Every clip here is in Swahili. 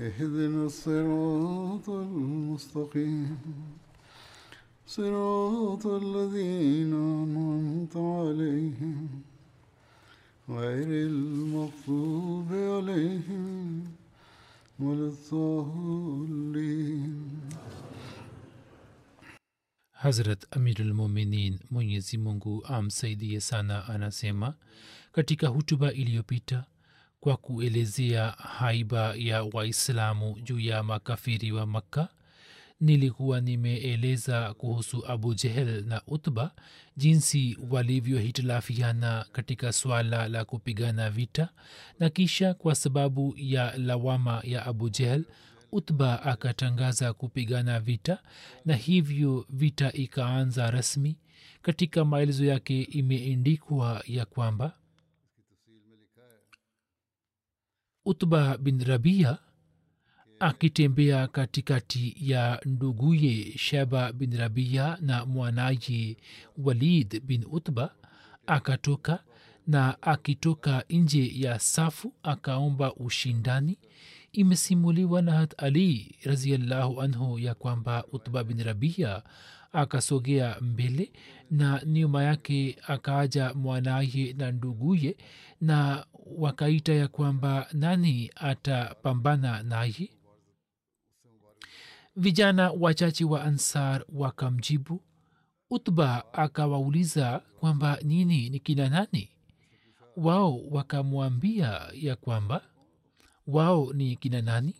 اهدنا الصراط المستقيم صراط الذين أنعمت عليهم غير المغضوب عليهم ولا الضالين hazrat amirulmuminin mwenyezi mungu amsaidie sana anasema katika hutuba iliyopita kwa kuelezea haiba ya waislamu juu ya makafiri wa makka. Nilikuwa nimeeleza kuhusu abu jehel na utba jinsi walivyohitilafiana katika swala la kupigana vita na kisha kwa sababu ya lawama ya abu jehel utba akatangaza kupigana vita na hivyo vita ikaanza rasmi. Katika maelezo yake imeendikwa ya kwamba utba bin rabia akitembea katikati ya nduguye sheba bin rabia na mwanaye walid bin utba akatoka na akitoka nje ya safu akaomba ushindani. Imesimuliwa na hat ali raziallahu anhu ya kwamba utba bin rabia akasogea mbele na nyuma yake akaaja mwanaye na nduguye na wakaita ya kwamba nani atapambana naye? Vijana wachache wa ansar wakamjibu. Utba akawauliza kwamba nini ni kina nani? Wao wakamwambia ya kwamba wao ni kina nani?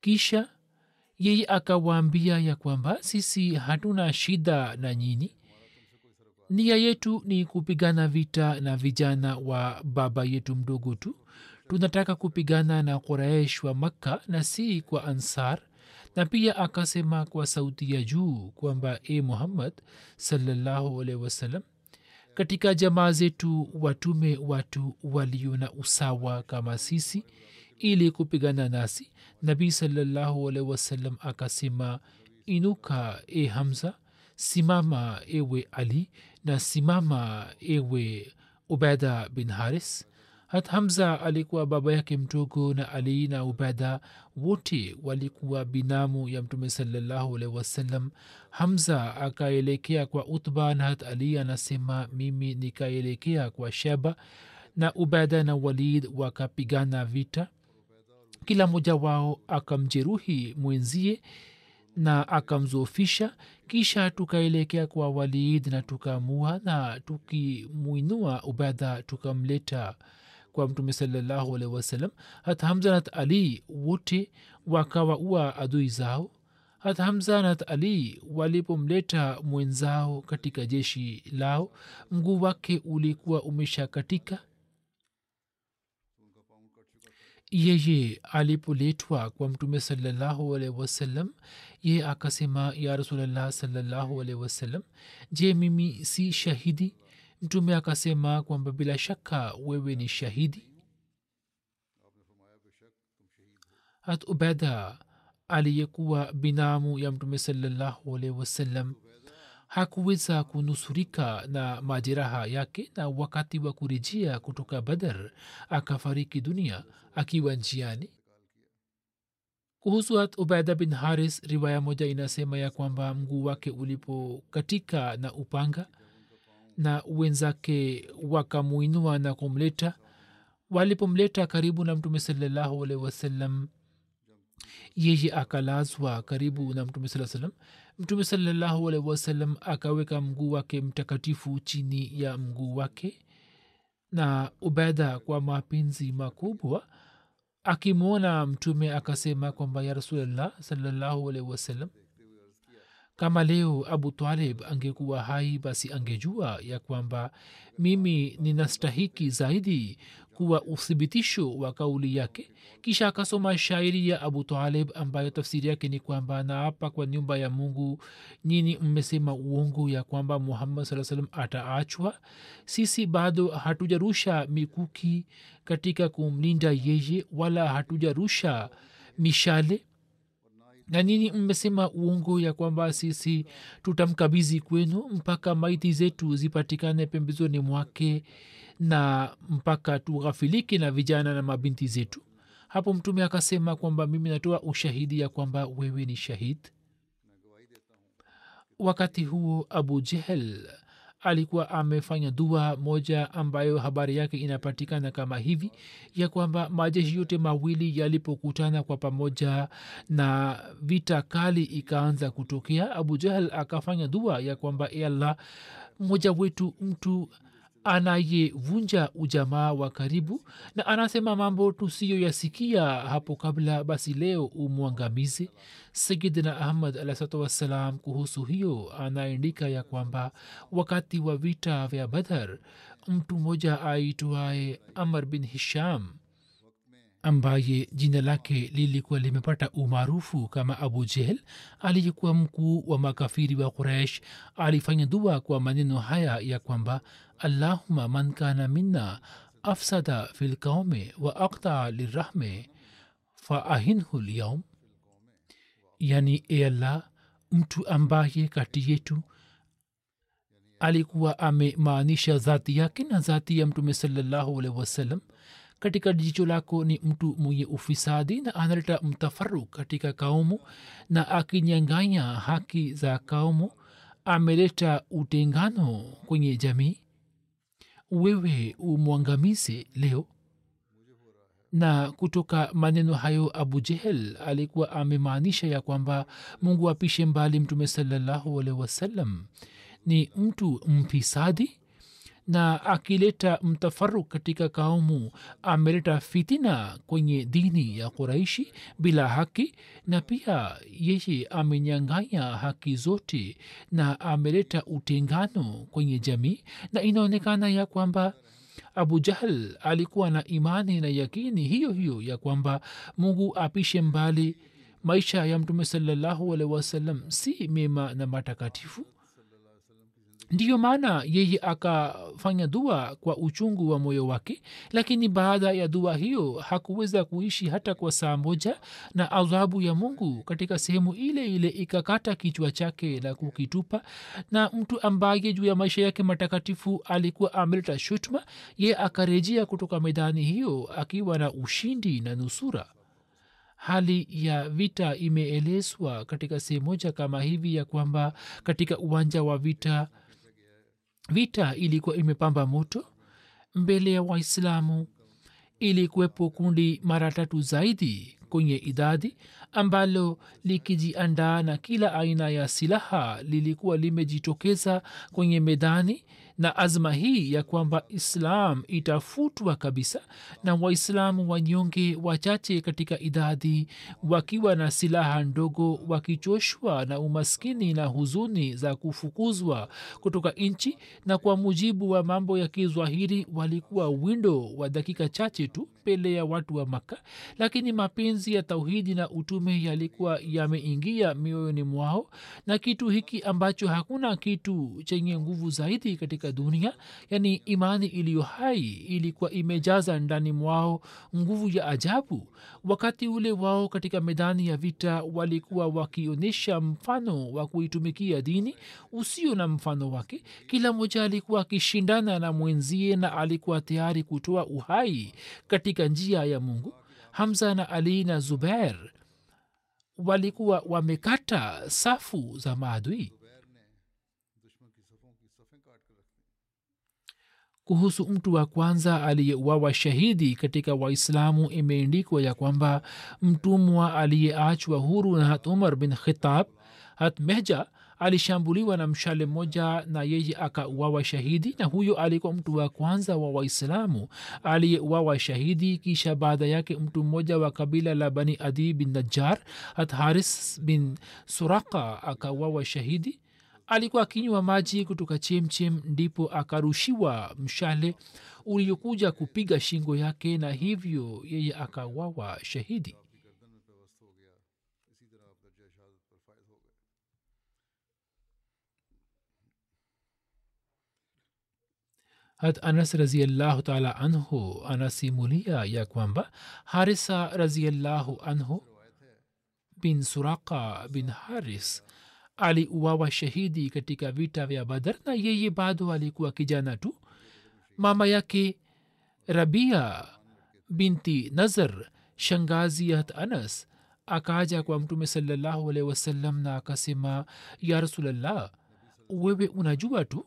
Kisha yeye akawaambia ya kwamba sisi hatuna shida na nyini nia yetu ni kupigana vita na vijana wa baba yetu mdogo tu. Tunataka kupigana na quraish wa makka na si kwa ansar. Na pia akasema kwa sauti ya juu kwamba e muhammad salallahu wasalam katika jamaa zetu watume watu walio na usawa kama sisi ili kupigana nasi. Nabii salallahu wasalam akasema inuka e hamza simama ewe ali na simama ewe ubeda bin haris. Hat hamza alikuwa baba yake mdogo na ali na ubeda wote walikuwa binamu ya mtume salallahu alaihi wasallam. Hamza akaelekea kwa utba na hat ali anasema mimi nikaelekea kwa sheba na ubeda na walid wakapigana vita. Kila mmoja wao akamjeruhi mwenzie na akamzofisha kisha tukaelekea kwa waliid na tukamua na tukimwinua ubadha tukamleta kwa mtume salallahu alaihi wasallam. Hata hamza nat ali wote wakawaua adui zao. Hata hamza nat ali walipomleta mwenzao katika jeshi lao mguu wake ulikuwa umesha katika yeye alipoletwa kwa mtume salallahu alaihi wasallam ye akasema ya rasulllah salallahu alaihi wasallam je mimi si shahidi? Mtume akasema kwamba bila shaka wewe ni shahidi. Hat ubeda aliyekuwa binamu ya mtume salallahu alaihi wasallam hakuweza kunusurika na majeraha yake na wakati wa kurejea kutoka badar akafariki dunia akiwa njiani. Kuhusu hat ubaida bin haris riwaya moja inasema ya kwamba mguu wake ulipokatika na upanga na wenzake wakamuinua na kumleta walipomleta karibu na mtume salallahu alaihi wasallam yeye akalazwa karibu na mtume saa salam mtume salallahu alaihi wasallam akaweka mguu wake mtakatifu chini ya mguu wake na ubeda kwa mapenzi makubwa akimwona mtume akasema kwamba ya rasulllah salallahu alaihi wasallam kama leo abu talib angekuwa hai basi angejua ya kwamba mimi ninastahiki zaidi kuwa uthibitisho wa kauli yake kisha akasoma shairi ya abu talib ambayo tafsiri yake ni kwamba naapa kwa nyumba ya mungu nyini mmesema uongo ya kwamba muhammad saa salam ataachwa? Sisi bado hatujarusha mikuki katika kumlinda yeye wala hatujarusha mishale. Na nini mmesema uongo ya kwamba sisi tutamkabizi kwenu mpaka maiti zetu zipatikane pembezoni mwake na mpaka tughafilike na vijana na mabinti zetu. Hapo mtume akasema kwamba mimi natoa ushahidi ya kwamba wewe ni shahid. Wakati huo abu jehel alikuwa amefanya dua moja ambayo habari yake inapatikana kama hivi ya kwamba majeshi yote mawili yalipokutana kwa pamoja na vita kali ikaanza kutokea abu jahal akafanya dua ya kwamba e allah mmoja wetu mtu anayevunja ujamaa wa karibu na anasema mambo tusiyoyasikia hapo kabla basi leo umwangamize. Sayidina ahmad alahsatu wassalam kuhusu hiyo anaandika ya kwamba wakati wa vita vya badhar mtu mmoja aitwaye amar bin hisham ambaye jina lake lilikuwa limepata umaarufu kama abu jehel aliyekuwa mkuu wa makafiri wa quraish alifanya dua kwa maneno haya ya kwamba allahuma man kana minna afsada fi lqaume wa aktaa lirahme faahinhu lyaum yani e allah mtu ambaye kati yetu alikuwa amemaanisha dhati yake na dhati ya mtume salallahu alaihi wasallam katika jicho lako ni mtu mwenye ufisadi na analeta mtafaruk katika kaumu na akinyanganya haki za kaumu ameleta utengano kwenye jamii. Wewe umwangamize leo. Na kutoka maneno hayo abu jehel alikuwa amemaanisha ya kwamba mungu apishe mbali mtume salallahu alehi wasallam. Ni mtu mfisadi na akileta mtafaruk katika kaumu ameleta fitina kwenye dini ya kuraishi bila haki na pia yeye amenyanganya haki zote na ameleta utengano kwenye jamii na inaonekana ya kwamba abu jahl alikuwa na imani na yakini hiyo hiyo ya kwamba mungu apishe mbali maisha ya mtume salallahu alehi wasallam si mema na matakatifu ndiyo maana yeye akafanya dua kwa uchungu wa moyo wake lakini baada ya dua hiyo hakuweza kuishi hata kwa saa moja na adhabu ya mungu katika sehemu ile ile ikakata kichwa chake na kukitupa. Na mtu ambaye juu ya maisha yake matakatifu alikuwa ameleta shutma ye akarejea kutoka medani hiyo akiwa na ushindi na nusura. Hali ya vita imeelezwa katika sehemu moja kama hivi ya kwamba katika uwanja wa vita vita ilikuwa imepamba moto mbele ya waislamu. Ilikuwepo kundi mara tatu zaidi kwenye idadi ambalo likijiandaa na kila aina ya silaha lilikuwa limejitokeza kwenye medani na azma hii ya kwamba islam itafutwa kabisa na waislamu wanyonge wachache katika idadi wakiwa na silaha ndogo wakichoshwa na umaskini na huzuni za kufukuzwa kutoka nchi na kwa mujibu wa mambo ya kizwahiri walikuwa windo wa dakika chache tu mbele ya watu wa makka. Lakini mapenzi ya tauhidi na utume yalikuwa yameingia mioyoni mwao na kitu hiki ambacho hakuna kitu chenye nguvu zaidi katika dunia yani imani iliyo hai ilikuwa imejaza ndani mwao nguvu ya ajabu. Wakati ule wao katika medani ya vita walikuwa wakionyesha mfano wa kuitumikia dini usio na mfano wake. Kila mmoja alikuwa akishindana na mwenzie na alikuwa tayari kutoa uhai katika njia ya mungu. Hamza na ali na zubair walikuwa wamekata safu za maadui kuhusu mtu wa kwanza aliyeuawa shahidi katika waislamu imeendikwa ya kwamba mtumwa aliyeachwa huru na hat umar bin khitab hat mehja alishambuliwa na mshale mmoja na yeye akauawa shahidi na huyo alikuwa mtu wa kwanza wa waislamu aliyeuawa shahidi. Kisha baada yake mtu mmoja wa kabila la bani adi bin najjar hat haris bin suraka akauawa shahidi alikuwa akinywa maji kutoka chemchem ndipo akarushiwa mshale uliokuja kupiga shingo yake na hivyo yeye akawawa shahidi. Hat anas raziallahu taala anhu anasimulia ya kwamba harisa raziallahu anhu bin suraka bin haris aliuawa shahidi katika vita vya badar na yeye bado alikuwa kijana tu. Mama yake rabia binti nazar shangazi ya anas akaja kwa mtume salallahu alaihi wasallam na akasema ya rasulllah wewe unajua tu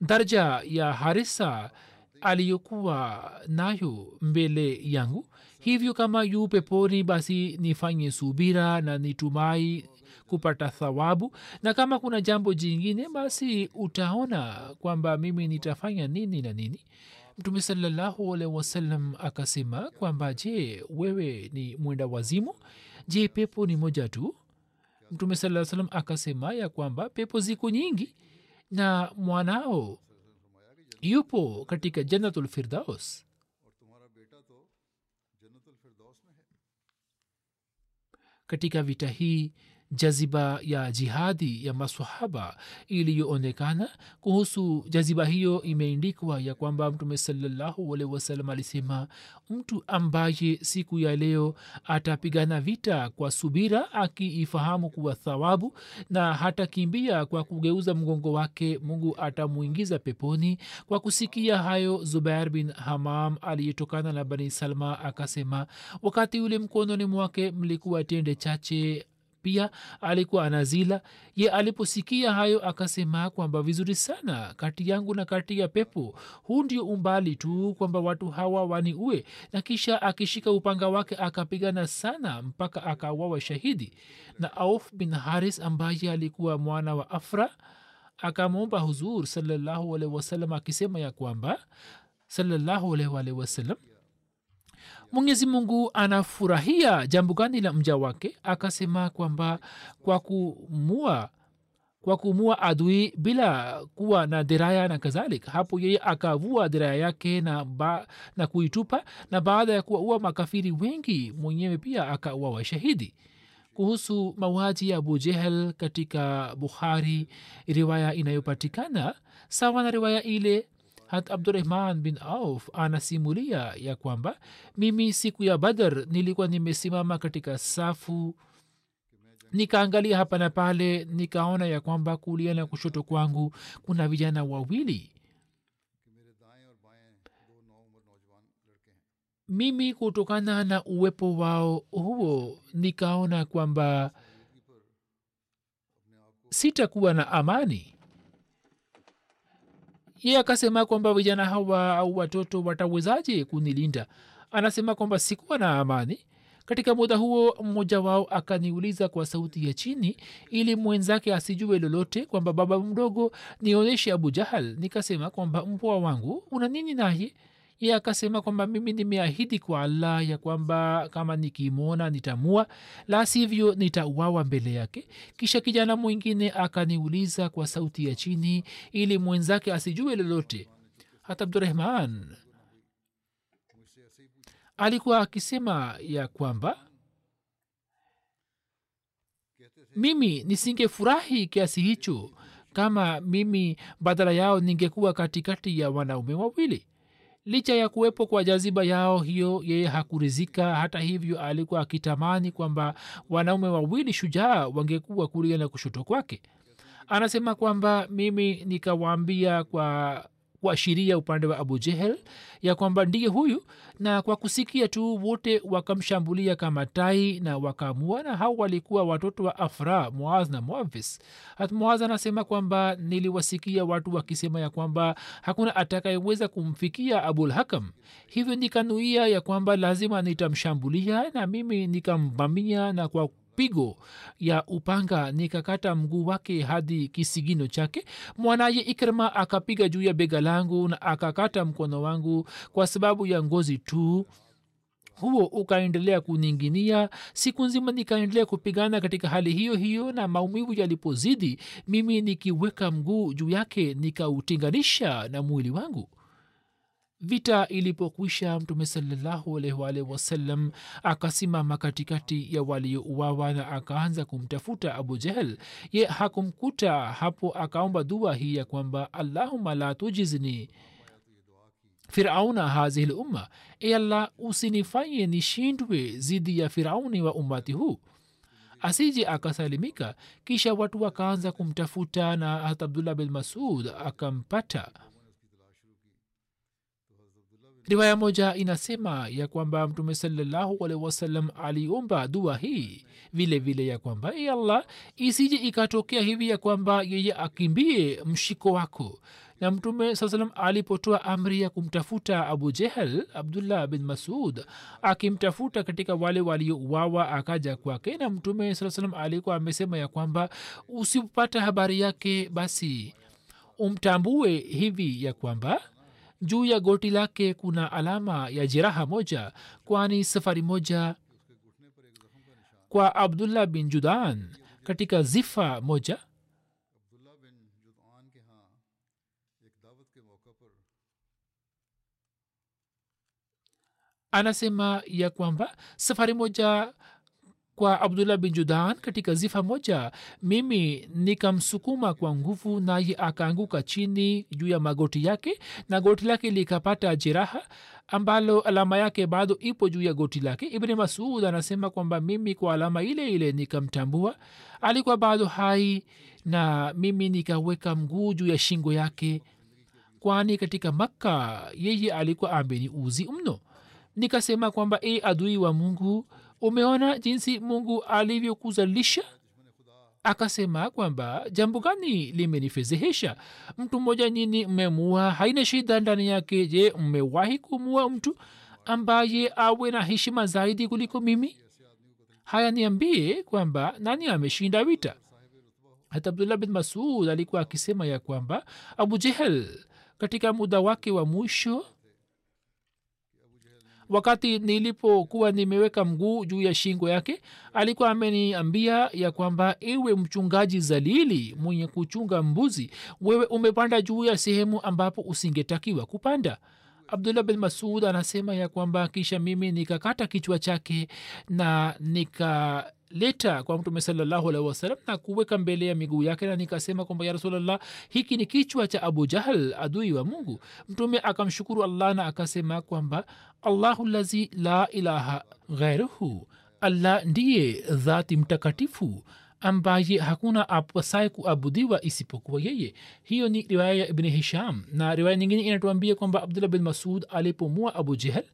daraja ya harisa aliyokuwa nayo mbele yangu. Hivyo kama yu peponi basi nifanye subira na nitumai kupata thawabu. Na kama kuna jambo jingine basi utaona kwamba mimi nitafanya nini na nini. Mtume salallahu alehi wasallam akasema kwamba je wewe ni mwenda wazimu? Je pepo ni moja tu? Mtume saa salam akasema ya kwamba pepo ziko nyingi na mwanao yupo katika jannatul firdaus. Katika vita hii jaziba ya jihadi ya masahaba iliyoonekana. Kuhusu jaziba hiyo imeindikwa ya kwamba mtume salallahu wasalam alisema mtu ambaye siku ya leo atapigana vita kwa subira akiifahamu kuwa thawabu na hatakimbia kwa kugeuza mgongo wake mungu atamwingiza peponi. Kwa kusikia hayo zubair bin hamam aliyetokana na bani salma akasema wakati ule mkononi mwake mlikuwa tende chache pia alikuwa anazila. Ye aliposikia hayo akasema kwamba vizuri sana kati yangu na kati ya pepo huu ndio umbali tu kwamba watu hawa waniue. Na kisha akishika upanga wake akapigana sana mpaka akawawa shahidi. Na auf bin haris ambaye alikuwa mwana wa afra akamwomba huzur salallahu alaihi wasallam akisema ya kwamba salallahu alaihi wasallam mwenyezi mungu anafurahia jambo gani la mja wake? Akasema kwamba kwa kumua kwa kumua adui bila kuwa na diraya na kadhalika. Hapo yeye akavua diraya yake na, ba, na kuitupa na baada ya kuwaua makafiri wengi mwenyewe pia akaua washahidi kuhusu mauaji ya abu jehel katika bukhari riwaya inayopatikana sawa na riwaya ile hat abdurahman bin auf anasimulia ya kwamba mimi siku ya badar nilikuwa nimesimama katika safu nikaangalia hapa na pale nikaona ya kwamba kulia na kushoto kwangu kuna vijana wawili. Mimi kutokana na uwepo wao huo nikaona kwamba sitakuwa na amani ye akasema kwamba vijana hawa au watoto watawezaje kunilinda? Anasema kwamba sikuwa na amani. Katika muda huo mmoja wao akaniuliza kwa sauti ya chini ili mwenzake asijue lolote kwamba baba mdogo nionyeshe abu jahal. Nikasema kwamba mpoa wangu una nini naye ye akasema kwamba mimi nimeahidi kwa allah ya kwamba kama nikimwona nitamua la sivyo nitauawa mbele yake. Kisha kijana mwingine akaniuliza kwa sauti ya chini ili mwenzake asijue lolote. Hata abdurahman alikuwa akisema ya kwamba mimi nisingefurahi kiasi hicho kama mimi badala yao ningekuwa katikati ya wanaume wawili licha ya kuwepo kwa jaziba yao hiyo yeye hakurizika hata hivyo alikuwa akitamani kwamba wanaume wawili shujaa wangekuwa kulia na kushoto kwake. Anasema kwamba mimi nikawaambia kwa kuashiria upande wa abu jehel ya kwamba ndiye huyu na kwa kusikia tu wote wakamshambulia kama tai na wakamua na hao walikuwa watoto wa afra muaz na muavis hat muaz anasema kwamba niliwasikia watu wakisema ya kwamba hakuna atakayeweza kumfikia abul hakam. Hivyo nikanuia ya kwamba lazima nitamshambulia na mimi nikamvamia na kwa pigo ya upanga nikakata mguu wake hadi kisigino chake. Mwanaye ikrima akapiga juu ya bega langu na akakata mkono wangu kwa sababu ya ngozi tu. Huo ukaendelea kuninginia. Siku nzima nikaendelea kupigana katika hali hiyo hiyo na maumivu yalipozidi mimi nikiweka mguu juu yake nikautinganisha na mwili wangu vita ilipokwisha mtume salllahualwalh wasallam akasimama katikati ya waliouawa na akaanza kumtafuta abu jahel ye hakumkuta hapo akaomba dua hii ya kwamba allahuma la tujizni firauna hazihi lumma. E allah usinifanye nishindwe zidi ya firauni wa ummati huu. Asije akasalimika kisha watu wakaanza kumtafuta na hata abdullah bin masud akampata riwaya moja inasema ya kwamba mtume salallahu alehi wasallam aliomba dua hii vile vile ya kwamba e allah isije ikatokea hivi ya kwamba yeye akimbie mshiko wako. Na mtume saa salam alipotoa amri ya kumtafuta abu jehel abdullah bin masud akimtafuta katika wale waliouawa akaja kwake na mtume saa salam alikuwa amesema ya kwamba usipata habari yake basi umtambue hivi ya kwamba juu ya goti lake kuna alama ya jeraha moja kwani safari moja kwa abdullah bin judan katika zifa moja. Anasema ya kwamba safari moja kwa abdullah bin judan katika zifa moja. Mimi nikamsukuma kwa nguvu naye akaanguka chini juu ya magoti yake na goti lake likapata jeraha ambalo alama yake bado ipo juu ya goti lake. Ibni masud anasema kwamba mimi kwa alama ile ile nikamtambua alikuwa bado hai na mimi nikaweka mguu juu ya shingo yake kwani katika makka yeye alikuwa ameni uzi mno. Nikasema kwamba e adui wa mungu umeona jinsi mungu alivyokuzalisha akasema kwamba jambo gani limenifezehesha mtu mmoja nyini mmemua haina shida ndani yake. Je mmewahi kumua mtu ambaye awe na heshima zaidi kuliko mimi? Haya niambie kwamba nani ameshinda vita? Hata abdullah bin masud alikuwa akisema ya kwamba abu jehel katika muda wake wa mwisho wakati nilipokuwa nimeweka mguu juu ya shingo yake alikuwa ameniambia ya kwamba iwe mchungaji zalili mwenye kuchunga mbuzi wewe umepanda juu ya sehemu ambapo usingetakiwa kupanda. Abdullah bin masud anasema ya kwamba kisha mimi nikakata kichwa chake na nikaleta kwa mtume salallahu alaihi wasalam na kuweka mbele ya miguu yake na nikasema kwamba ya rasulllah hiki ni kichwa cha abu jahal adui wa mungu. Mtume akamshukuru allah na akasema kwamba allahu lazi la ilaha ghairuhu allah ndiye dhati mtakatifu ambaye hakuna apasaye kuabudiwa isipokuwa yeye. Hiyo ni riwaya ya ibni hisham na riwaya nyingine inatuambia kwamba abdullah bin masud alipomua abu jehel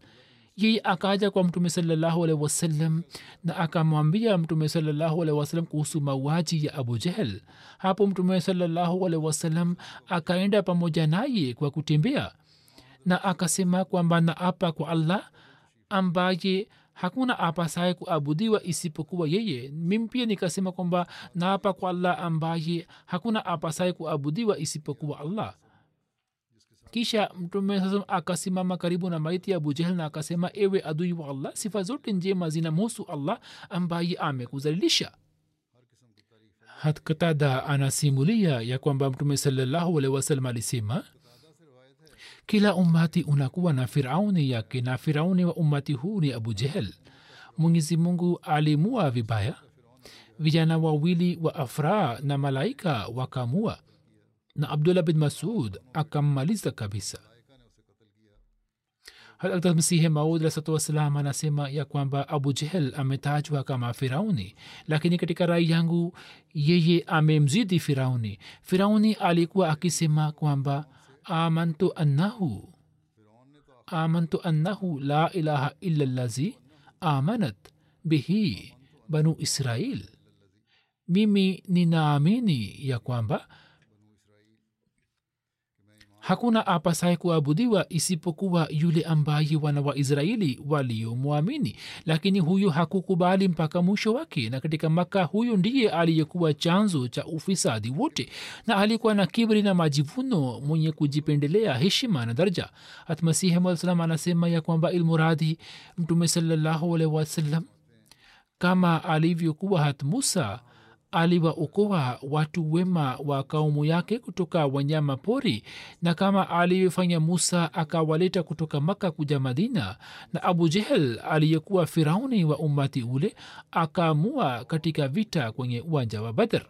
yeye akaja kwa mtume salallahu alehi wasallam na akamwambia mtume salallahu alehi wasallam kuhusu mauaji ya abu jehel hapo mtume salallahu alehi wasallam akaenda pamoja naye kwa kutembea na akasema kwamba naapa kwa allah ambaye hakuna apasaye kuabudiwa isipokuwa yeye. Mimi pia nikasema kwamba naapa kwa allah ambaye hakuna apasaye kuabudiwa isipokuwa allah kisha mtume sasa akasimama karibu na maiti ya abujahel na akasema ewe adui wa allah sifa zote njema zinamhusu allah ambaye amekuzalilisha. Hatkatada anasimulia ya kwamba mtume salallahu alehi wasalam alisema kila ummati unakuwa na firauni yake na firauni wa ummati huu ni abu jehel mwenyezi mungu alimua vibaya vijana wawili wa afraa na malaika wakamua na abdullah bin masud akammaliza kabisa. Hata msihi maud alahsatu wassalam anasema ya kwamba abu jehel ametajwa kama firauni lakini katika rai yangu yeye amemzidi firauni. Firauni alikuwa akisema kwamba amantu annahu amantu annahu la ilaha illa llazi amanat bihi banu israil. Mimi ninaamini ya kwamba hakuna apasaye kuabudiwa isipokuwa yule ambaye wana wa israeli waliomwamini. Lakini huyu hakukubali mpaka mwisho wake na katika maka huyu ndiye aliyekuwa chanzo cha ufisadi wote na alikuwa na kibri na majivuno mwenye kujipendelea heshima na daraja. Hatmasihi msalam anasema ya kwamba ilmuradhi mtume salallahu wasalam kama alivyokuwa hat musa aliwaokoa watu wema wa kaumu yake kutoka wanyama pori na kama alivyofanya musa akawaleta kutoka maka kuja madina. Na abu jehel aliyekuwa firauni wa ummati ule akaamua katika vita kwenye uwanja wa badr.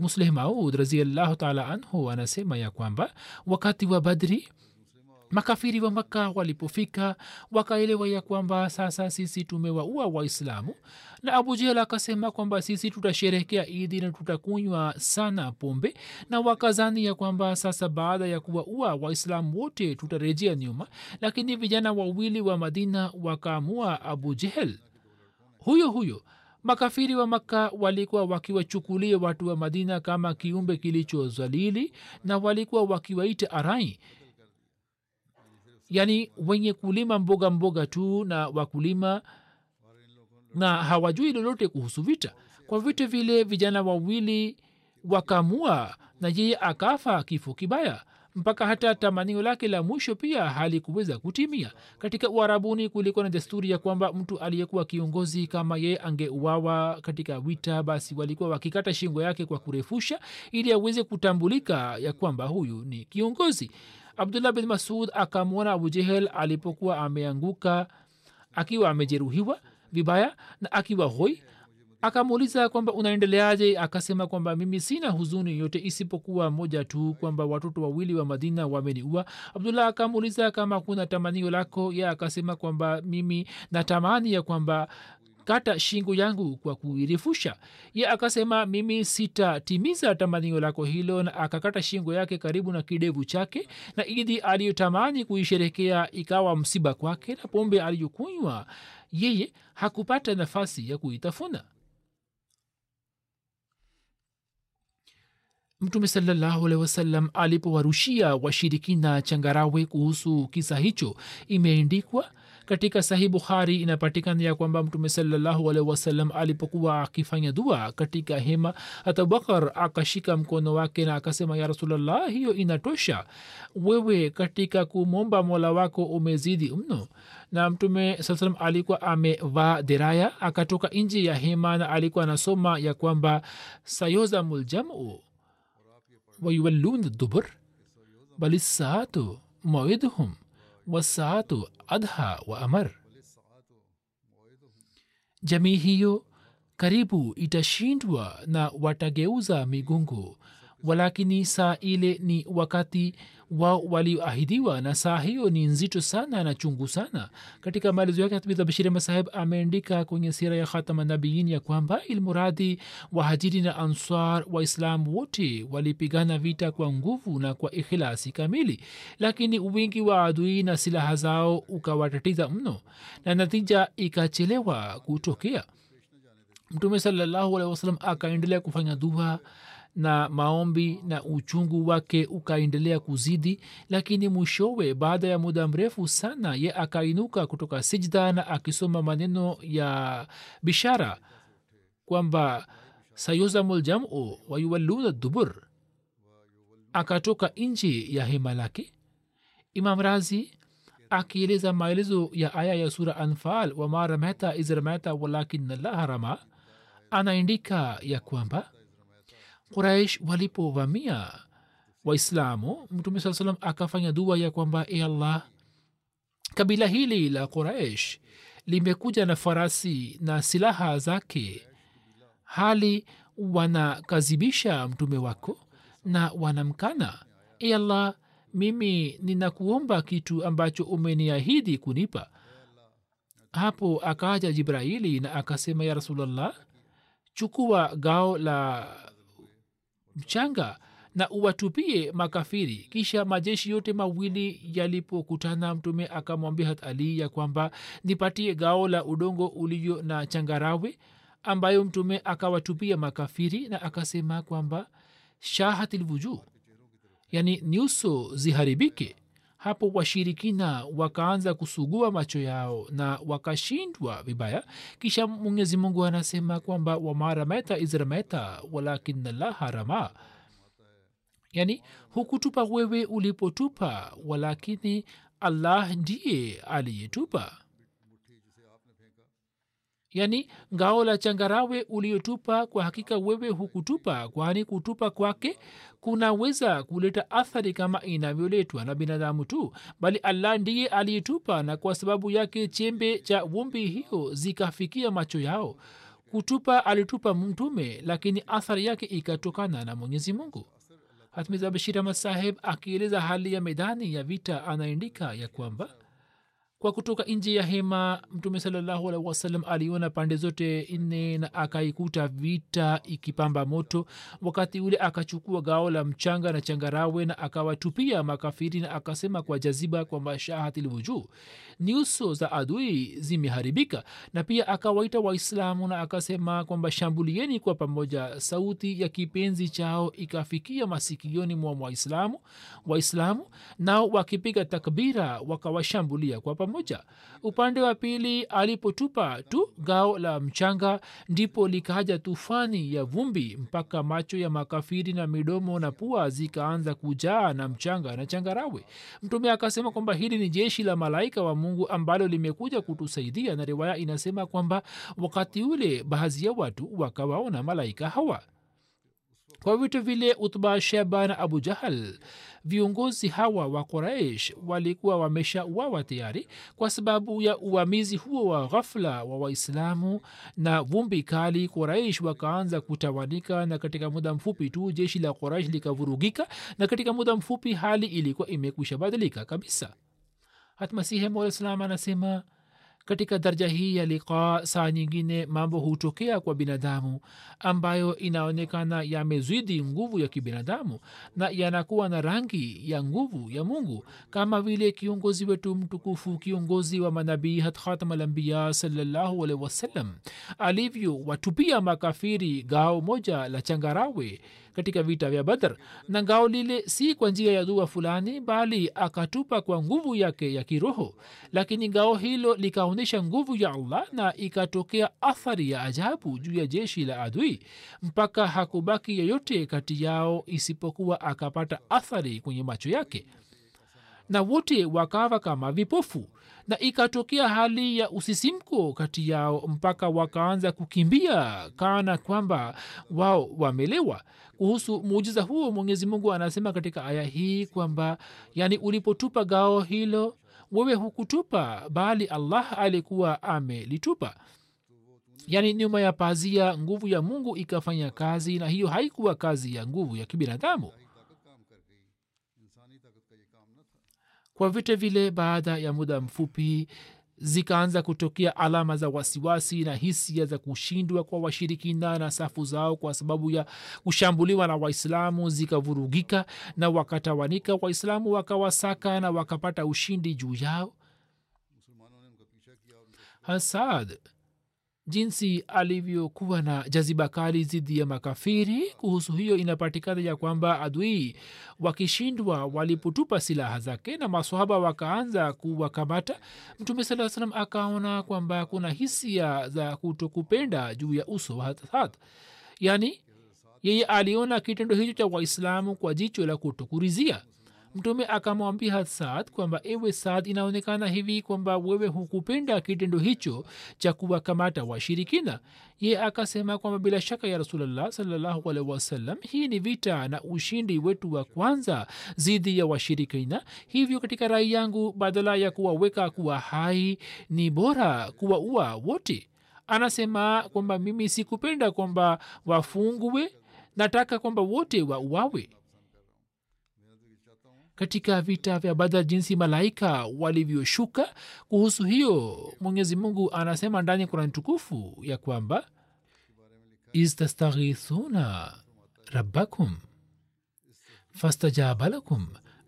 Musleh maud raziallahu taala anhu anasema ya kwamba wakati wa badri makafiri wa makka walipofika wakaelewa ya kwamba sasa sisi tumewaua waislamu na abu jehel akasema kwamba sisi tutasherehekea idi na tutakunywa sana pombe na wakazani ya kwamba sasa baada ya kuwaua waislamu wote tutarejea nyuma lakini vijana wawili wa madina wakaamua abu jehel huyo huyo makafiri wa makka walikuwa wakiwachukulia watu wa madina kama kiumbe kilichozalili na walikuwa wakiwaita arai yaani wenye kulima mboga mboga tu na wakulima na hawajui lolote kuhusu vita. Kwa vita vile vijana wawili wakamua na yeye akafa kifo kibaya. Mpaka hata tamanio lake la mwisho pia halikuweza kutimia. Katika uharabuni kulikuwa na desturi ya kwamba mtu aliyekuwa kiongozi kama yeye angeuawa katika vita basi walikuwa wakikata shingo yake kwa kurefusha ili aweze kutambulika ya kwamba huyu ni kiongozi abdullah bin masud akamwona abu jehel alipokuwa ameanguka akiwa amejeruhiwa vibaya na akiwa hoi. Akamuuliza kwamba unaendeleaje? Akasema kwamba mimi sina huzuni yote isipokuwa moja tu kwamba watoto wawili wa madina wameniua. Abdullah akamuuliza kama kuna tamanio lako. Ye akasema kwamba mimi natamani ya kwamba kata shingo yangu kwa kuirefusha. Ye akasema mimi sitatimiza tamanio lako hilo na akakata shingo yake karibu na kidevu chake na idhi aliyotamani kuisherekea ikawa msiba kwake na pombe aliyokunywa yeye hakupata nafasi ya kuitafuna. Mtume salallahu alehi wasallam alipowarushia washirikina changarawe kuhusu kisa hicho imeendikwa katika sahih bukhari inapatikana ya kwamba mtume salallahu alipokuwa akifanya dua katika hema abubakar akashika mkono wake na akasema ya rasulllah hiyo inatosha. Wewe katika kumwomba mola wako umezidi mno. Na mtume saa salam alikuwa amevaa deraya akatoka nji ya hema na alikuwa anasoma ya kwamba sayozamu ljamu wayuwallun dubur mawidhum wasaatu adha وأمر. jamii hiyo karibu itashindwa na watageuza migongo walakini saa ile ni wakati wao walioahidiwa na saa hiyo ni nzito sana na chungu sana. Katika maelezo yake hatmidha bashiri masahib ameandika kwenye sira ya khatama nabiyin ya kwamba ilmuradhi wahajiri na answar waislamu wote walipigana vita kwa nguvu na kwa ikhilasi kamili lakini wingi wa adui na silaha zao ukawatatiza mno na natija ikachelewa kutokea. Mtume salallahu wasalam akaendelea kufanya dua na maombi na uchungu wake ukaendelea kuzidi lakini mwishowe baada ya muda mrefu sana ye akainuka kutoka sijda na akisoma maneno ya bishara kwamba sayuzamu ljamu wayuwalluna dubur. Akatoka nje ya hema lake. Imam razi akieleza maelezo ya aya ya sura anfal wama rameta iz rameta walakin llaha rama. Anaandika ya kwamba quraish walipovamia waislamu mtume saa salam akafanya dua ya kwamba e allah kabila hili la quraish limekuja na farasi na silaha zake. Hali wanakazibisha mtume wako na wanamkana. E allah mimi ninakuomba kitu ambacho umeniahidi kunipa. Hapo akaja jibraili na akasema ya rasulllah chukua gao la mchanga na uwatupie makafiri. Kisha majeshi yote mawili yalipokutana mtume akamwambia hat ali ya kwamba nipatie gao la udongo ulio na changarawe ambayo mtume akawatupia makafiri na akasema kwamba shahatilwujuu yani nyuso ziharibike hapo washirikina wakaanza kusugua macho yao na wakashindwa vibaya. Kisha mwenyezi mungu anasema kwamba wamarameta izrameta walakin llaha rama. Yani hukutupa wewe ulipotupa walakini allah ndiye aliyetupa. Yani ngao la changarawe uliotupa kwa hakika wewe hukutupa kwani kutupa kwake kunaweza kuleta athari kama inavyoletwa na binadamu tu bali allah ndiye aliyetupa na kwa sababu yake chembe cha vumbi hiyo zikafikia macho yao. Kutupa alitupa mtume lakini athari yake ikatokana na mwenyezi mungu. Hatmiza bashir ahmad saheb akieleza hali ya medani ya vita anaandika ya kwamba kwa kutoka nje ya hema mtume salallahu aliona pande zote nne na akaikuta vita ikipamba moto. Wakati ule akachukua gao la mchanga na changarawe na akawatupia makafiri na akasema kwa jaziba kwamba shahatilwujuu nyuso za adui zimeharibika na pia akawaita waislamu na akasema kwamba shambulieni kwa pamoja. Sauti ya kipenzi chao ikafikia masikioni mwa waislamu waislamu nao wakipiga takbira wakawashambulia kwa pamoja upande wa pili alipotupa tu gao la mchanga ndipo likaja tufani ya vumbi mpaka macho ya makafiri na midomo na pua zikaanza kujaa na mchanga na changarawe. Mtume akasema kwamba hili ni jeshi la malaika wa mungu ambalo limekuja kutusaidia na riwaya inasema kwamba wakati ule baadhi ya watu wakawaona malaika hawa. Kwa vitu vile utba sheba abu jahal viongozi hawa wa quraish walikuwa wameshauawa tayari kwa sababu ya uvamizi huo wa ghafla wa waislamu na vumbi kali. Quraish wakaanza kutawanika na katika muda mfupi tu jeshi la quraish likavurugika na katika muda mfupi hali ilikuwa imekwisha badilika kabisa. Hatmasihi mwaislam anasema katika daraja hii ya liqaa saa nyingine mambo hutokea kwa binadamu ambayo inaonekana yamezidi nguvu ya kibinadamu na yanakuwa na rangi ya nguvu ya mungu kama vile kiongozi wetu mtukufu kiongozi wa manabii hat khatamalambiya salallahu alaihi wasallam alivyo watupia makafiri gao moja la changarawe katika vita vya badr. Na ngao lile si kwa njia ya dua fulani bali akatupa kwa nguvu yake ya kiroho. Lakini ngao hilo likaonyesha nguvu ya allah na ikatokea athari ya ajabu juu ya jeshi la adui. Mpaka hakubaki yeyote kati yao isipokuwa akapata athari kwenye macho yake na wote wakawa kama vipofu. Na ikatokea hali ya usisimko kati yao mpaka wakaanza kukimbia kana kwamba wao wamelewa. Kuhusu muujiza huo mwenyezi mungu anasema katika aya hii kwamba yani ulipotupa gao hilo wewe hukutupa bali allah alikuwa amelitupa. Yaani nyuma ya pazia nguvu ya mungu ikafanya kazi na hiyo haikuwa kazi ya nguvu ya kibinadamu kwa vyote vile baada ya muda mfupi zikaanza kutokea alama za wasiwasi na hisia za kushindwa kwa washirikina na safu zao kwa sababu ya kushambuliwa na waislamu zikavurugika na wakatawanika. Waislamu wakawasaka na wakapata ushindi juu yao. Hasad jinsi alivyokuwa na jaziba kali dhidi ya makafiri kuhusu hiyo inapatikana ya kwamba adui wakishindwa walipotupa silaha zake na maswahaba wakaanza kuwakamata mtume saa salam akaona kwamba kuna hisia za kutokupenda juu ya uso wa yani yeye aliona kitendo hicho cha waislamu kwa jicho la kutokurizia mtume akamwambia saad kwamba ewe saad inaonekana hivi kwamba wewe hukupenda kitendo hicho cha kuwakamata washirikina. Ye akasema kwamba bila shaka ya rasulllah salllahu alaihi wasallam hii ni vita na ushindi wetu wa kwanza dhidi ya washirikina. Hivyo katika rai yangu badala ya kuwaweka kuwa hai ni bora kuwaua wote. Anasema kwamba mimi sikupenda kwamba wafungwe nataka kwamba wote wauawe katika vita vya badar jinsi malaika walivyoshuka. Kuhusu hiyo mwenyezi mungu anasema ndani ya kurani tukufu ya kwamba istastaghithuna rabbakum fastajaba lakum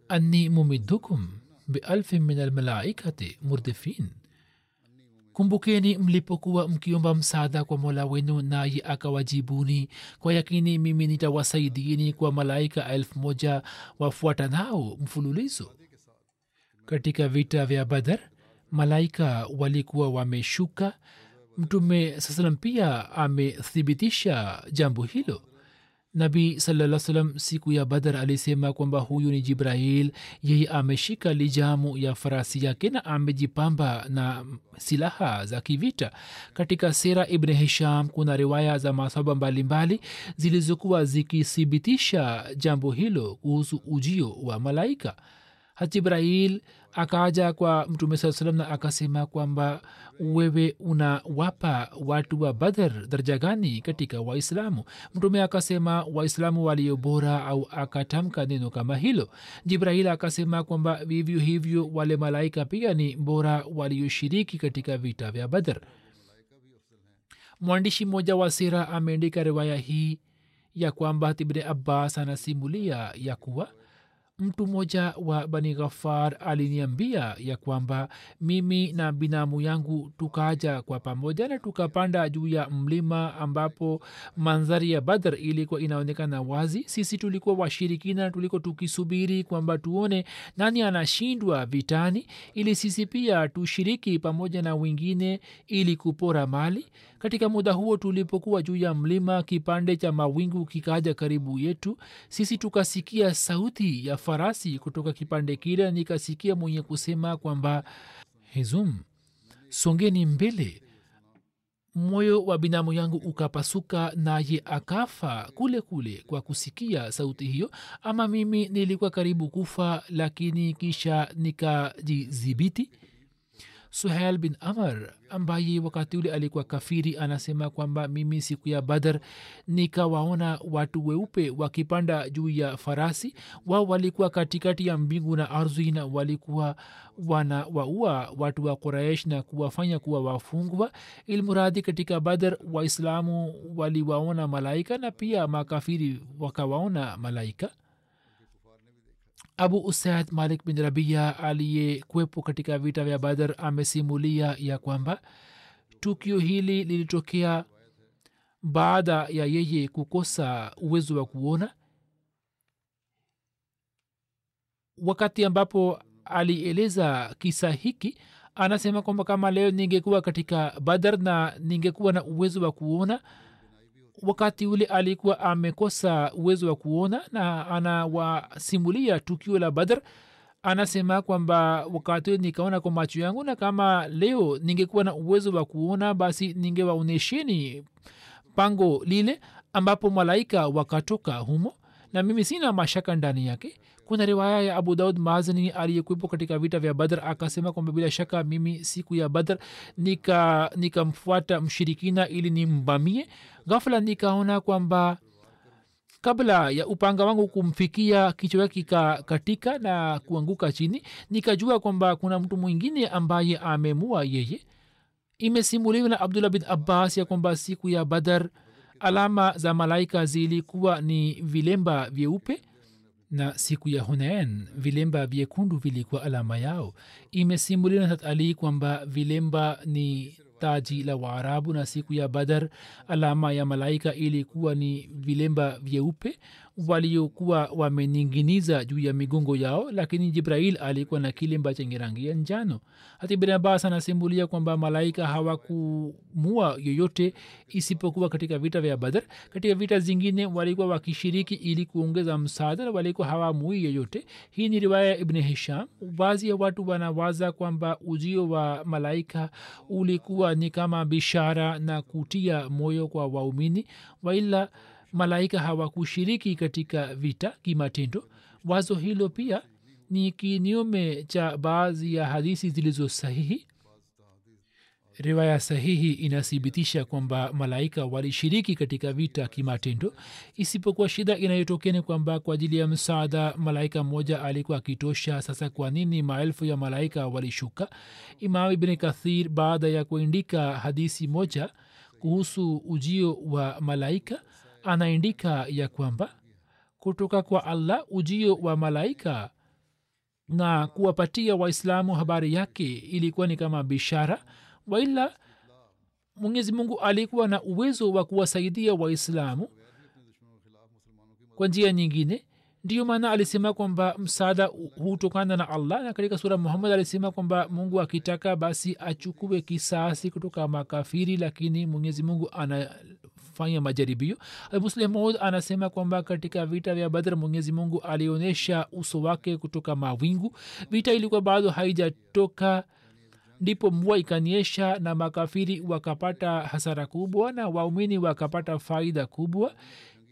anni mumiddukum bialfin min almalaikati murdifin kumbukeni mlipokuwa mkiomba msaada kwa mola wenu naye akawajibuni. Kwa yakini mimi nitawasaidieni kwa malaika elfu moja wafuatanao mfululizo. Katika vita vya badar malaika walikuwa wameshuka. Mtume saa pia amethibitisha jambo hilo nabii salaa salam siku ya badar alisema kwamba huyu ni jibrail yeye ameshika lijamu ya farasi yake na amejipamba na silaha za kivita. Katika sera ibn hisham kuna riwaya za masaba mbalimbali zilizokuwa zikithibitisha jambo hilo kuhusu ujio wa malaika. Hajibrail akaja kwa mtume saa salam na akasema kwamba wewe unawapa watu wa badhar daraja gani katika waislamu? Mtume akasema waislamu walio bora au akatamka neno kama hilo. Jibrahil akasema kwamba vivyo hivyo wale malaika pia ni bora walioshiriki katika vita vya badhar mwandishi mmoja wa sira ameandika riwaya hii ya kwamba tibne abbas anasimulia ya kuwa mtu mmoja wa bani ghafar aliniambia ya kwamba mimi na binamu yangu tukaja kwa pamoja na tukapanda juu ya mlima ambapo mandhari ya badr ilikuwa inaonekana wazi. Sisi tulikuwa washirikina tuliko tukisubiri kwamba tuone nani anashindwa vitani ili sisi pia tushiriki pamoja na wengine ili kupora mali. Katika muda huo tulipokuwa juu ya mlima kipande cha mawingu kikaja karibu yetu. Sisi tukasikia sauti ya farasi kutoka kipande kile nikasikia mwenye kusema kwamba hezum songeni mbele. Moyo wa binamu yangu ukapasuka naye akafa kule kule kwa kusikia sauti hiyo. Ama mimi nilikuwa karibu kufa lakini kisha nikajidhibiti suhail bin amar ambaye wakati ule alikuwa kafiri anasema kwamba mimi siku ya badar nikawaona watu weupe wakipanda juu ya farasi. Wao walikuwa katikati ya mbingu na ardhi na walikuwa wana waua watu wa quraish na kuwafanya kuwa wafungwa. Ilmuradhi katika badar waislamu waliwaona malaika na pia makafiri wakawaona malaika abu usaid malik bin rabia aliyekwepo katika vita vya badar amesimulia ya kwamba tukio hili lilitokea baada ya yeye kukosa uwezo wa kuona wakati ambapo alieleza kisa hiki anasema kwamba kama leo ningekuwa katika badar na ningekuwa na uwezo wa kuona wakati ule alikuwa amekosa uwezo wa kuona na anawasimulia tukio la badr. Anasema kwamba wakati ule nikaona kwa macho yangu na kama leo ningekuwa na uwezo wa kuona basi ningewaonyesheni pango lile ambapo malaika wakatoka humo na mimi sina mashaka ndani yake. Kuna riwaya ya abu daud mazani aliyekuwepo katika vita vya badr akasema kwamba bila shaka mimi siku ya badr nikamfuata nika mshirikina ili nimbamie. Ghafla nikaona kwamba kabla ya upanga wangu kumfikia kichwa yake kikatika na kuanguka chini nikajua kwamba kuna mtu mwingine ambaye amemua yeye. Imesimuliwa na abdullah bin abbas ya kwamba siku ya badar alama za malaika zilikuwa ni vilemba vyeupe na siku ya hunain. Vilemba vyekundu vilikuwa alama yao. Imesimuliwa na ali kwamba vilemba ni taji la waarabu na siku ya badar alama ya malaika ilikuwa ni vilemba vyeupe waliokuwa wameninginiza juu ya migongo yao lakini jibrail alikuwa na kilemba chenye rangi ya njano. Hata ibn kwamba malaika hawakumua yoyote isipokuwa katika vita vya badar katika vita zingine walikuwa wakishiriki ili kuongeza msaada walikuwa hawamui yoyote. Hii ni riwaya ya ibn hisham. Baadhi ya watu wanawaza kwamba ujio wa malaika ulikuwa ni kama bishara na kutia moyo kwa waumini waila malaika hawakushiriki katika vita kimatendo. Wazo hilo pia ni kinyume cha baadhi ya hadisi zilizo sahihi. Riwaya sahihi inathibitisha kwamba malaika walishiriki katika vita kimatendo. Isipokuwa shida inayotokea ni kwamba kwa ajili ya msaada malaika mmoja alikuwa akitosha. Sasa kwa nini maelfu ya malaika walishuka? Imam ibn kathir baada ya kuandika hadisi moja kuhusu ujio wa malaika anaandika ya kwamba kutoka kwa allah ujio wa malaika na kuwapatia waislamu habari yake ilikuwa ni kama bishara waila mwenyezi mungu alikuwa na uwezo wa kuwasaidia waislamu kwa njia nyingine. Ndiyo maana alisema kwamba msaada hutokana na allah na katika sura muhammad alisema kwamba mungu akitaka basi achukue kisasi kutoka makafiri lakini mwenyezi mungu anafanya majaribio. Muslim anasema kwamba katika vita vya badr mwenyezi mungu alionyesha uso wake kutoka mawingu. Vita ilikuwa bado haijatoka ndipo mvua ikanyesha na makafiri wakapata hasara kubwa na waumini wakapata faida kubwa.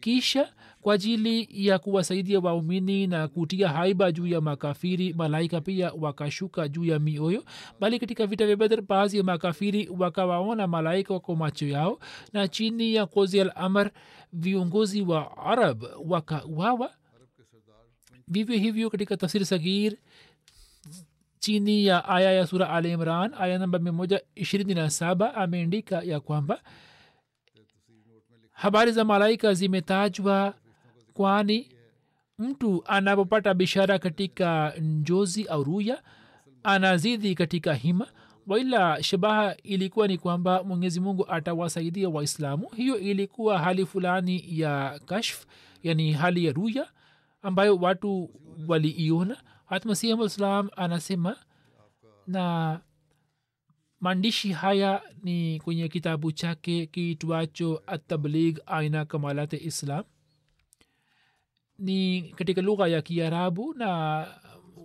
Kisha kwa ajili ya kuwasaidia waumini na kutia haiba juu ya makafiri malaika pia wakashuka juu ya mioyo bali katika vita vya bedr baadhi ya makafiri wakawaona malaika kwa macho yao na chini ya kozi al amr viongozi wa arab wakauawa. Vivyo hivyo katika tafsiri sagir chini ya aya ya sura al imran aya namba mia moja ishirini na saba ameandika ya kwamba habari za malaika zimetajwa kwani mtu anapopata bishara katika njozi au ruya anazidi katika hima waila shabaha ilikuwa ni kwamba mwenyezi mungu atawasaidia waislamu. Hiyo ilikuwa hali fulani ya kashf yani hali ya ruya ambayo watu waliiona. Hatmasihamslam anasema na maandishi haya ni kwenye kitabu chake kiitwacho atabligh aina kamalate islam ni katika lugha ya kiarabu na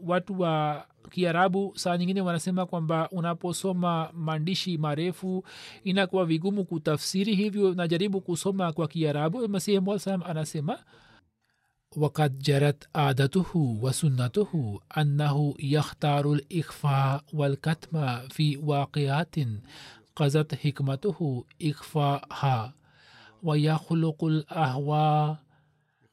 watu wa kiarabu saa nyingine wanasema kwamba unaposoma maandishi marefu inakuwa vigumu kutafsiri hivyo najaribu kusoma kwa kiarabu. Masihi mwaa salam anasema wakad jarat adatuhu wa sunnatuhu annahu yakhtaru likhfa walkatma fi waqiatin qazat hikmatuhu ikhfaha wayakhluqu lahwa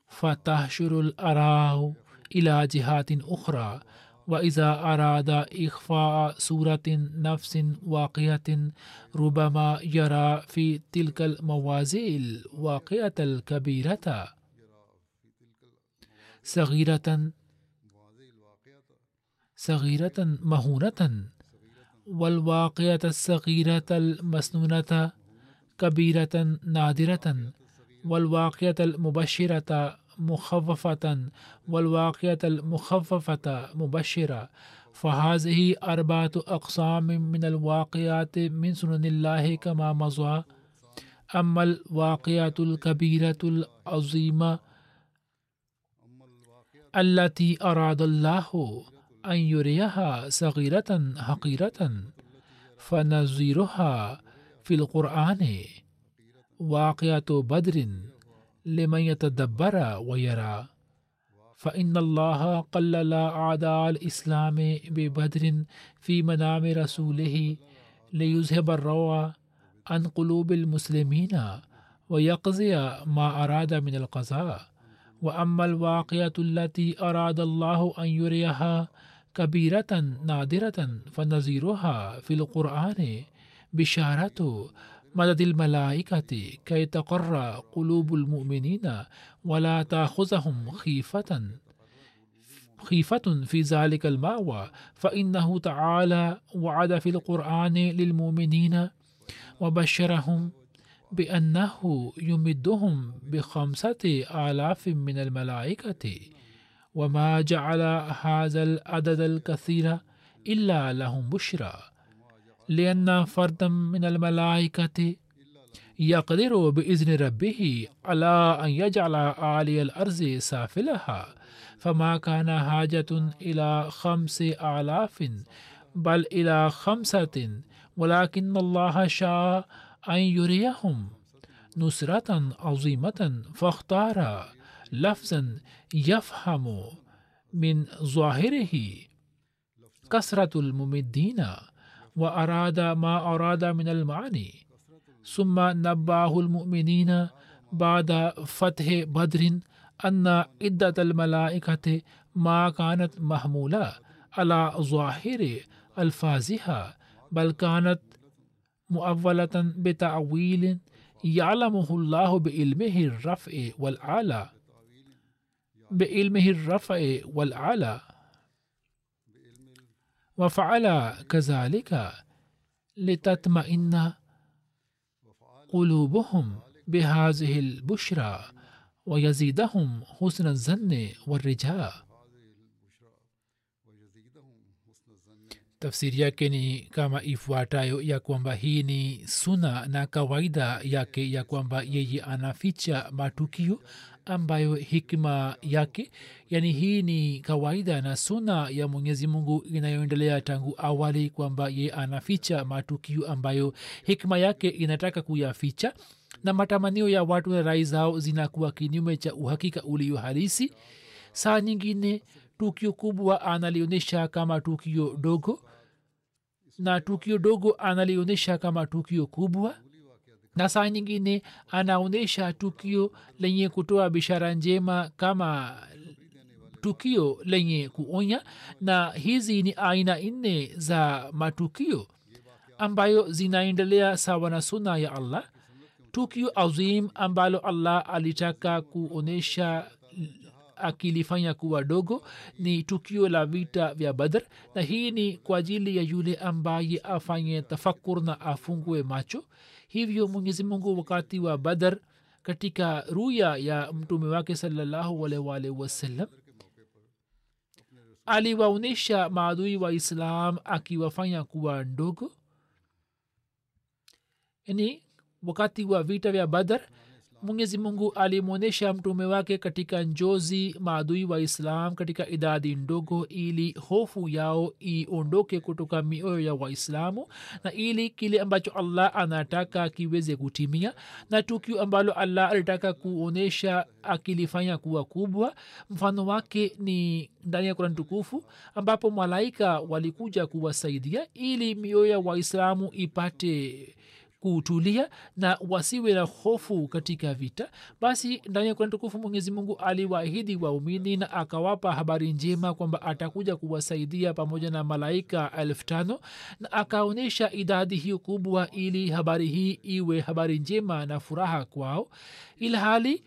فتحشر الأراء إلى جهات أخرى وإذا أراد إخفاء صورة نفس واقعة ربما يرى في تلك الموازع الواقعة الكبيرة. صغيرة صغيرة مهونة والواقعة الصغيرة المسنونة كبيرة نادرة. والواقعة المبشرة مخففة والواقعة المخففة مبشرة. فهذه أربعة أقسام من الواقعات من سنن الله كما مضى. أما الواقعة الكبيرة العظيمة التي أراد الله أن يريها صغيرة حقيرة فنظيرها في القرآن. واقعة بدر لمن يتدبر ويرى. فإن الله قلل أعداء الإسلام ببدر في منام رسوله ليذهب الروع عن قلوب المسلمين ويقضي ما أراد من القضاء. وأما الواقعة التي أراد الله أن يريها كبيرة نادرة فنظيرها في القرآن بشارة مدد الملائكة كي تقر قلوب المؤمنين ولا تأخذهم خيفة خيفة في ذلك المأوى. فإنه تعالى وعد في القرآن للمؤمنين وبشرهم بأنه يمدهم بخمسة آلاف من الملائكة. وما جعل هذا العدد الكثير إلا لهم بشرى. لأن فردا من الملائكة يقدر بإذن ربه على أن يجعل عالي الأرض سافلها فما كان حاجة إلى خمس آلاف بل إلى خمسة ولكن الله شاء أن يريهم نصرة عظيمة فاختار لفظا يفهم من ظاهره. كثرة الممدين وأراد ما أراد من المعاني. ثم نبأه المؤمنين بعد فتح بدر أن عدة الملائكة ما كانت محمولة على ظاهر ألفاظها بل كانت مؤولة بتأويل يعلمه الله بعلمه الرفع والعالى biilmihi rafai walala wafaala kadhalika litatmaina qulubuhum بهذه البشرى ويزيدهم حسن الظن والرجاء tafsiri yake ni kama ifuatayo ya kwamba hii ni suna na kawaida yake ya kwamba yeye anaficha matukio ambayo hikma yake. Yani hii ni kawaida na suna ya mwenyezi mungu inayoendelea tangu awali kwamba ye anaficha matukio ambayo hikma yake inataka kuyaficha na matamanio ya watu na rai zao zinakuwa kinyume cha uhakika ulio halisi. Saa nyingine tukio kubwa analionyesha kama tukio dogo na tukio dogo analionyesha kama tukio kubwa na saa nyingine anaonyesha tukio lenye kutoa bishara njema kama tukio lenye kuonya na hizi ni aina nne za matukio ambayo zinaendelea sawa na suna ya allah. Tukio azim ambalo allah alitaka kuonyesha akilifanya kuwa dogo ni tukio la vita vya badr na hii ni kwa ajili ya yule ambaye afanye tafakur na afungue macho hivyo mwenyezi mungu wakati wa badar katika ruya ya mtume wake salallahu alwalhi wasallam aliwaonyesha maadui wa islam akiwafanya kuwa ndogo yani wakati wa vita vya badar mwenyezi mungu alimwonyesha mtume wake katika njozi maadui wa islam katika idadi ndogo ili hofu yao iondoke kutoka mioyo ya waislamu na ili kile ambacho allah anataka kiweze kutimia na tukio ambalo allah alitaka kuonyesha akilifanya kuwa kubwa. Mfano wake ni ndani ya kurani tukufu ambapo malaika walikuja kuwasaidia ili mioyo ya waislamu ipate kutulia na wasiwe na hofu katika vita basi ndani ya kurani tukufu mwenyezi mungu aliwaahidi waumini na akawapa habari njema kwamba atakuja kuwasaidia pamoja na malaika elfu tano na akaonyesha idadi hiyo kubwa ili habari hii iwe habari njema na furaha kwao. Ilhali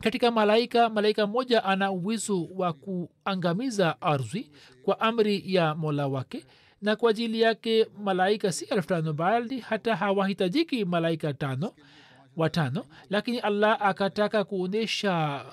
katika malaika malaika mmoja ana uwezo wa kuangamiza ardhi kwa amri ya mola wake na kwa ajili yake malaika si elfu tano bali hata hawahitajiki malaika tano watano. Lakini allah akataka kuonyesha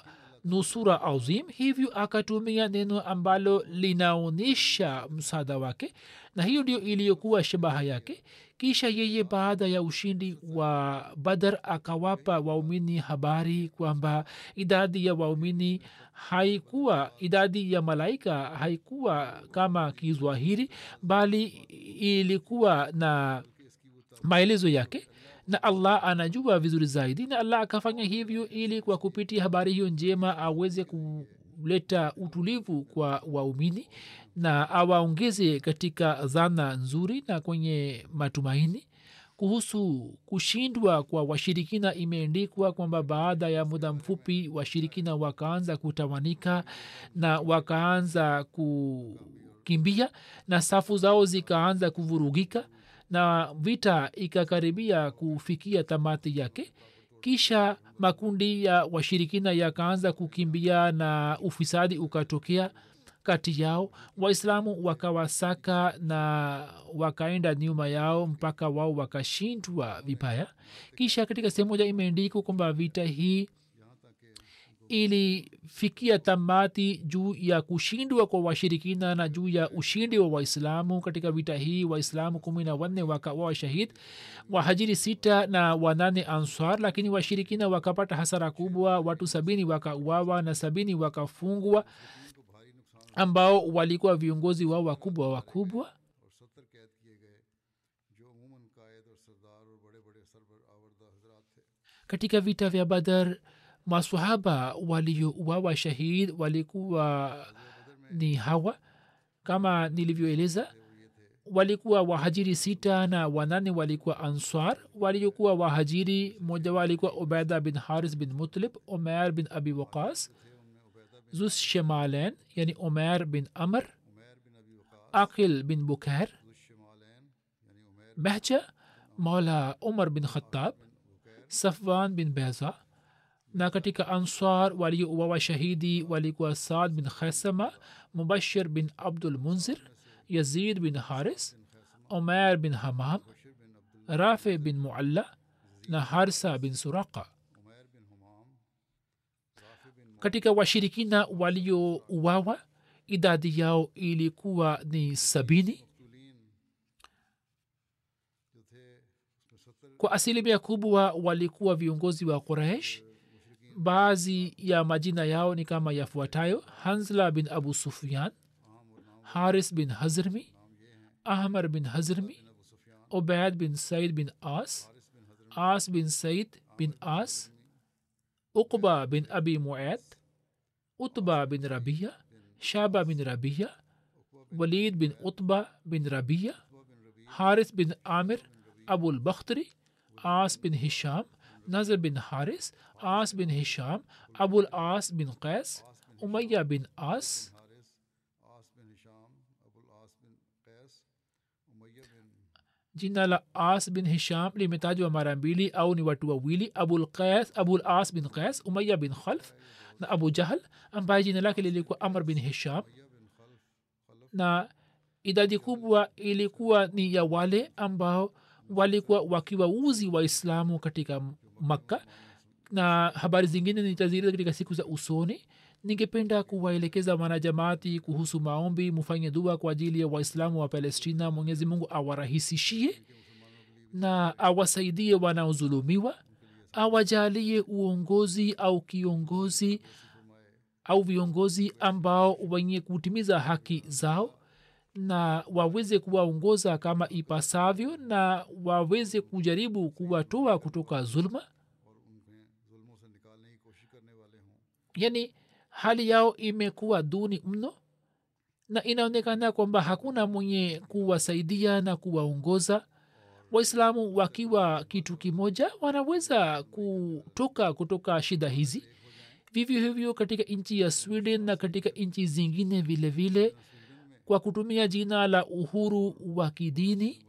nusura azim hivyo akatumia neno ambalo linaonyesha msaada wake. Na hiyo ndio iliyokuwa shabaha yake kisha yeye baada ya ushindi wa badar akawapa waumini habari kwamba idadi ya waumini haikuwa idadi ya malaika haikuwa kama kizwahiri bali ilikuwa na maelezo yake na allah anajua vizuri zaidi na allah akafanya hivyo ili kwa kupitia habari hiyo njema aweze kuleta utulivu kwa waumini na awaongeze katika dhana nzuri na kwenye matumaini. Kuhusu kushindwa kwa washirikina imeendikwa kwamba baada ya muda mfupi washirikina wakaanza kutawanika na wakaanza kukimbia na safu zao zikaanza kuvurugika na vita ikakaribia kufikia tamati yake. Kisha makundi ya washirikina yakaanza kukimbia na ufisadi ukatokea kati yao. Waislamu wakawasaka na wakaenda nyuma yao mpaka wao wakashindwa vibaya. Kisha katika sehemu moja imeandikwa kwamba vita hii ilifikia tamati juu ya kushindwa kwa washirikina na juu ya ushindi wa waislamu. Katika vita hii waislamu kumi na wanne wakawa shahid wahajiri sita na wanane answar lakini washirikina wakapata hasara kubwa. Watu sabini wakauawa na sabini wakafungwa ambao walikuwa viongozi wao wakubwa wakubwa. Katika vita vya badar masahaba waliouawa shahid walikuwa ni hawa. Kama nilivyoeleza walikuwa wahajiri sita na wanane walikuwa answar waliokuwa wahajiri mmoja wao alikuwa ubaida bin haris bin mutlib omer bin abi waqas. زوس شمالين يعني أمير بن أمر أقل بن بكار مهجة مولا أمر بن خطاب صفوان بن بيزا ناكتك أنصار ولي أبوا شهيدي ولي سعد بن خسمة مبشر بن عبد المنذر يزيد بن حارس أمير بن همام رافع بن معلّة نهارسا بن سراقه katika washirikina waliouawa idadi yao ilikuwa ni sabini. Kwa asilimia kubwa walikuwa viongozi wa quraish baadhi ya majina yao ni kama yafuatayo hanzla bin abu sufyan haris bin hazrmi ahmar bin hazrmi obed bin said bin as as bin said bin as uqba bin abi muad utba bin rabia shaba bin rabia walid bin utba bin rabia haris bin amir abul bakhtri as bin hisham nazr bin haris as bin hisham abul as bin qais umaya bin as jina la as bin hisham limetajwa mara mbili au ni watu wawili abul qais abul as bin qais umaya bin khalf na abu jahl ambaye jina lake lilikuwa amr bin hisham. Na idadi kubwa ilikuwa ni ya wale ambao walikuwa wakiwauzi waislamu katika makka. Na habari zingine nitazileza katika siku za usoni ningependa kuwaelekeza wanajamaati kuhusu maombi. Mufanye dua kwa ajili ya waislamu wa palestina. Mwenyezi mungu awarahisishie na awasaidie wanaozulumiwa. Awajalie uongozi au kiongozi au viongozi ambao wenye kutimiza haki zao na waweze kuwaongoza kama ipasavyo na waweze kujaribu kuwatoa kutoka zulma. Yani hali yao imekuwa duni mno na inaonekana kwamba hakuna mwenye kuwasaidia na kuwaongoza. Waislamu wakiwa kitu kimoja wanaweza kutoka kutoka shida hizi. Vivyo hivyo katika nchi ya sweden na katika nchi zingine vile vile kwa kutumia jina la uhuru wa kidini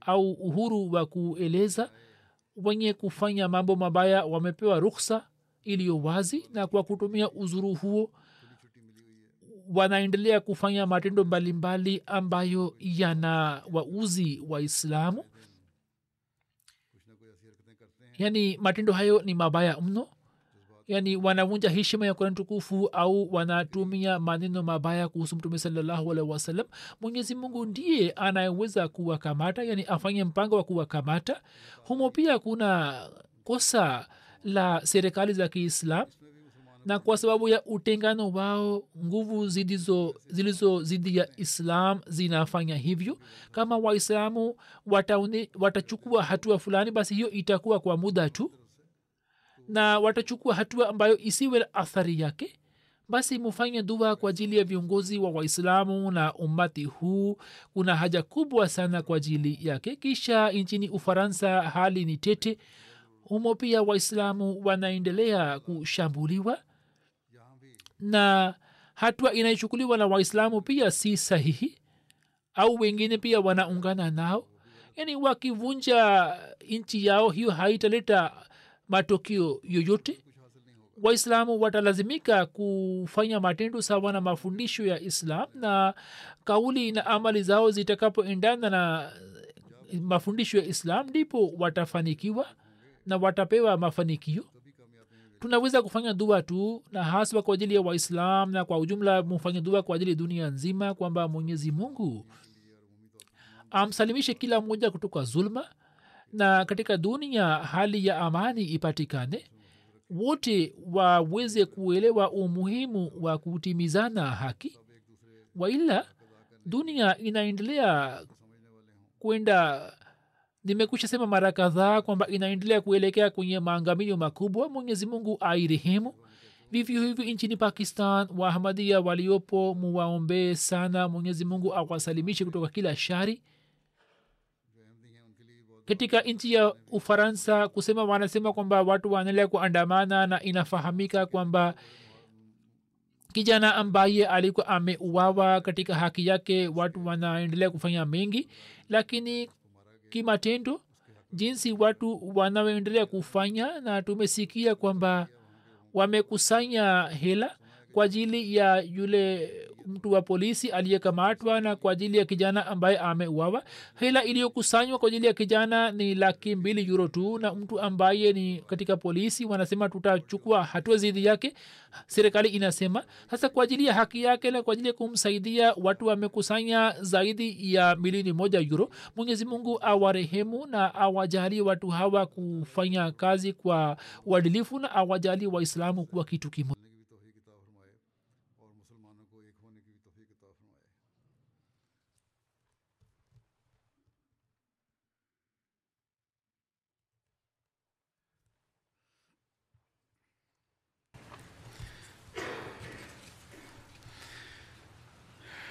au uhuru wa kueleza wenye kufanya mambo mabaya wamepewa ruksa iliyo wazi na kwa kutumia uzuru huo wanaendelea kufanya matendo mbalimbali ambayo yana wauzi waislamu yaani matendo hayo ni mabaya mno. Yaani wanavunja heshima ya kurani tukufu au wanatumia maneno mabaya kuhusu mtume salallahu alaihi wasallam. Mwenyezi mungu ndiye anayeweza kuwakamata yaani afanye mpango wa kuwakamata. Humo pia kuna kosa la serikali za kiislam na kwa sababu ya utengano wao nguvu zilizo zidi ya islam zinafanya hivyo. Kama waislamu watachukua hatua fulani basi hiyo itakuwa kwa muda tu. Na watachukua hatua ambayo isiwe athari yake basi mufanye dua kwa ajili ya viongozi wa waislamu na ummati huu. Kuna haja kubwa sana kwa ajili yake. Kisha nchini ufaransa hali ni tete humo pia waislamu wanaendelea kushambuliwa? Na hatua inayochukuliwa na waislamu pia si sahihi? Au wengine pia wanaungana nao? Yaani wakivunja nchi yao hiyo haitaleta matokeo yoyote? Waislamu watalazimika kufanya matendo sawa na mafundisho ya islam na kauli na amali zao zitakapoendana na mafundisho ya islam ndipo watafanikiwa na watapewa mafanikio. Tunaweza kufanya dua tu na haswa kwa ajili ya waislam na kwa ujumla mufanye dua kwa ajili dunia nzima kwamba mwenyezi mungu amsalimishe kila mmoja kutoka zulma na katika dunia hali ya amani ipatikane. Wote waweze kuelewa umuhimu wa kutimizana haki. Waila dunia inaendelea kwenda nimekusha sema mara kadhaa kwamba inaendelea kuelekea kwenye maangamio makubwa. Mwenyezi mungu airehemu. Vivyo hivyo nchini pakistan wahamadia waliopo muwaombee sana. Mwenyezi mungu awasalimishe kutoka kila shari. Katika nchi ya ufaransa kusema wanasema kwamba watu wanaendelea kuandamana na inafahamika kwamba kijana ambaye alikuwa ameuawa katika haki yake watu wanaendelea kufanya mengi. Lakini kimatendo jinsi watu wanaoendelea kufanya na tumesikia kwamba wamekusanya hela kwa ajili ya yule mtu wa polisi aliyekamatwa na kwa ajili ya kijana ambaye ameuawa. Hela iliyokusanywa kwa ajili ya kijana ni laki mbili euro tu na mtu ambaye ni katika polisi wanasema tutachukua hatua zidi yake serikali inasema. Sasa kwa ajili ya haki yake na kwa ajili ya kumsaidia watu wamekusanya zaidi ya milioni moja euro. Mwenyezi mungu awarehemu na awajali watu hawa kufanya kazi kwa uadilifu na awajali waislamu kuwa kitu kimoja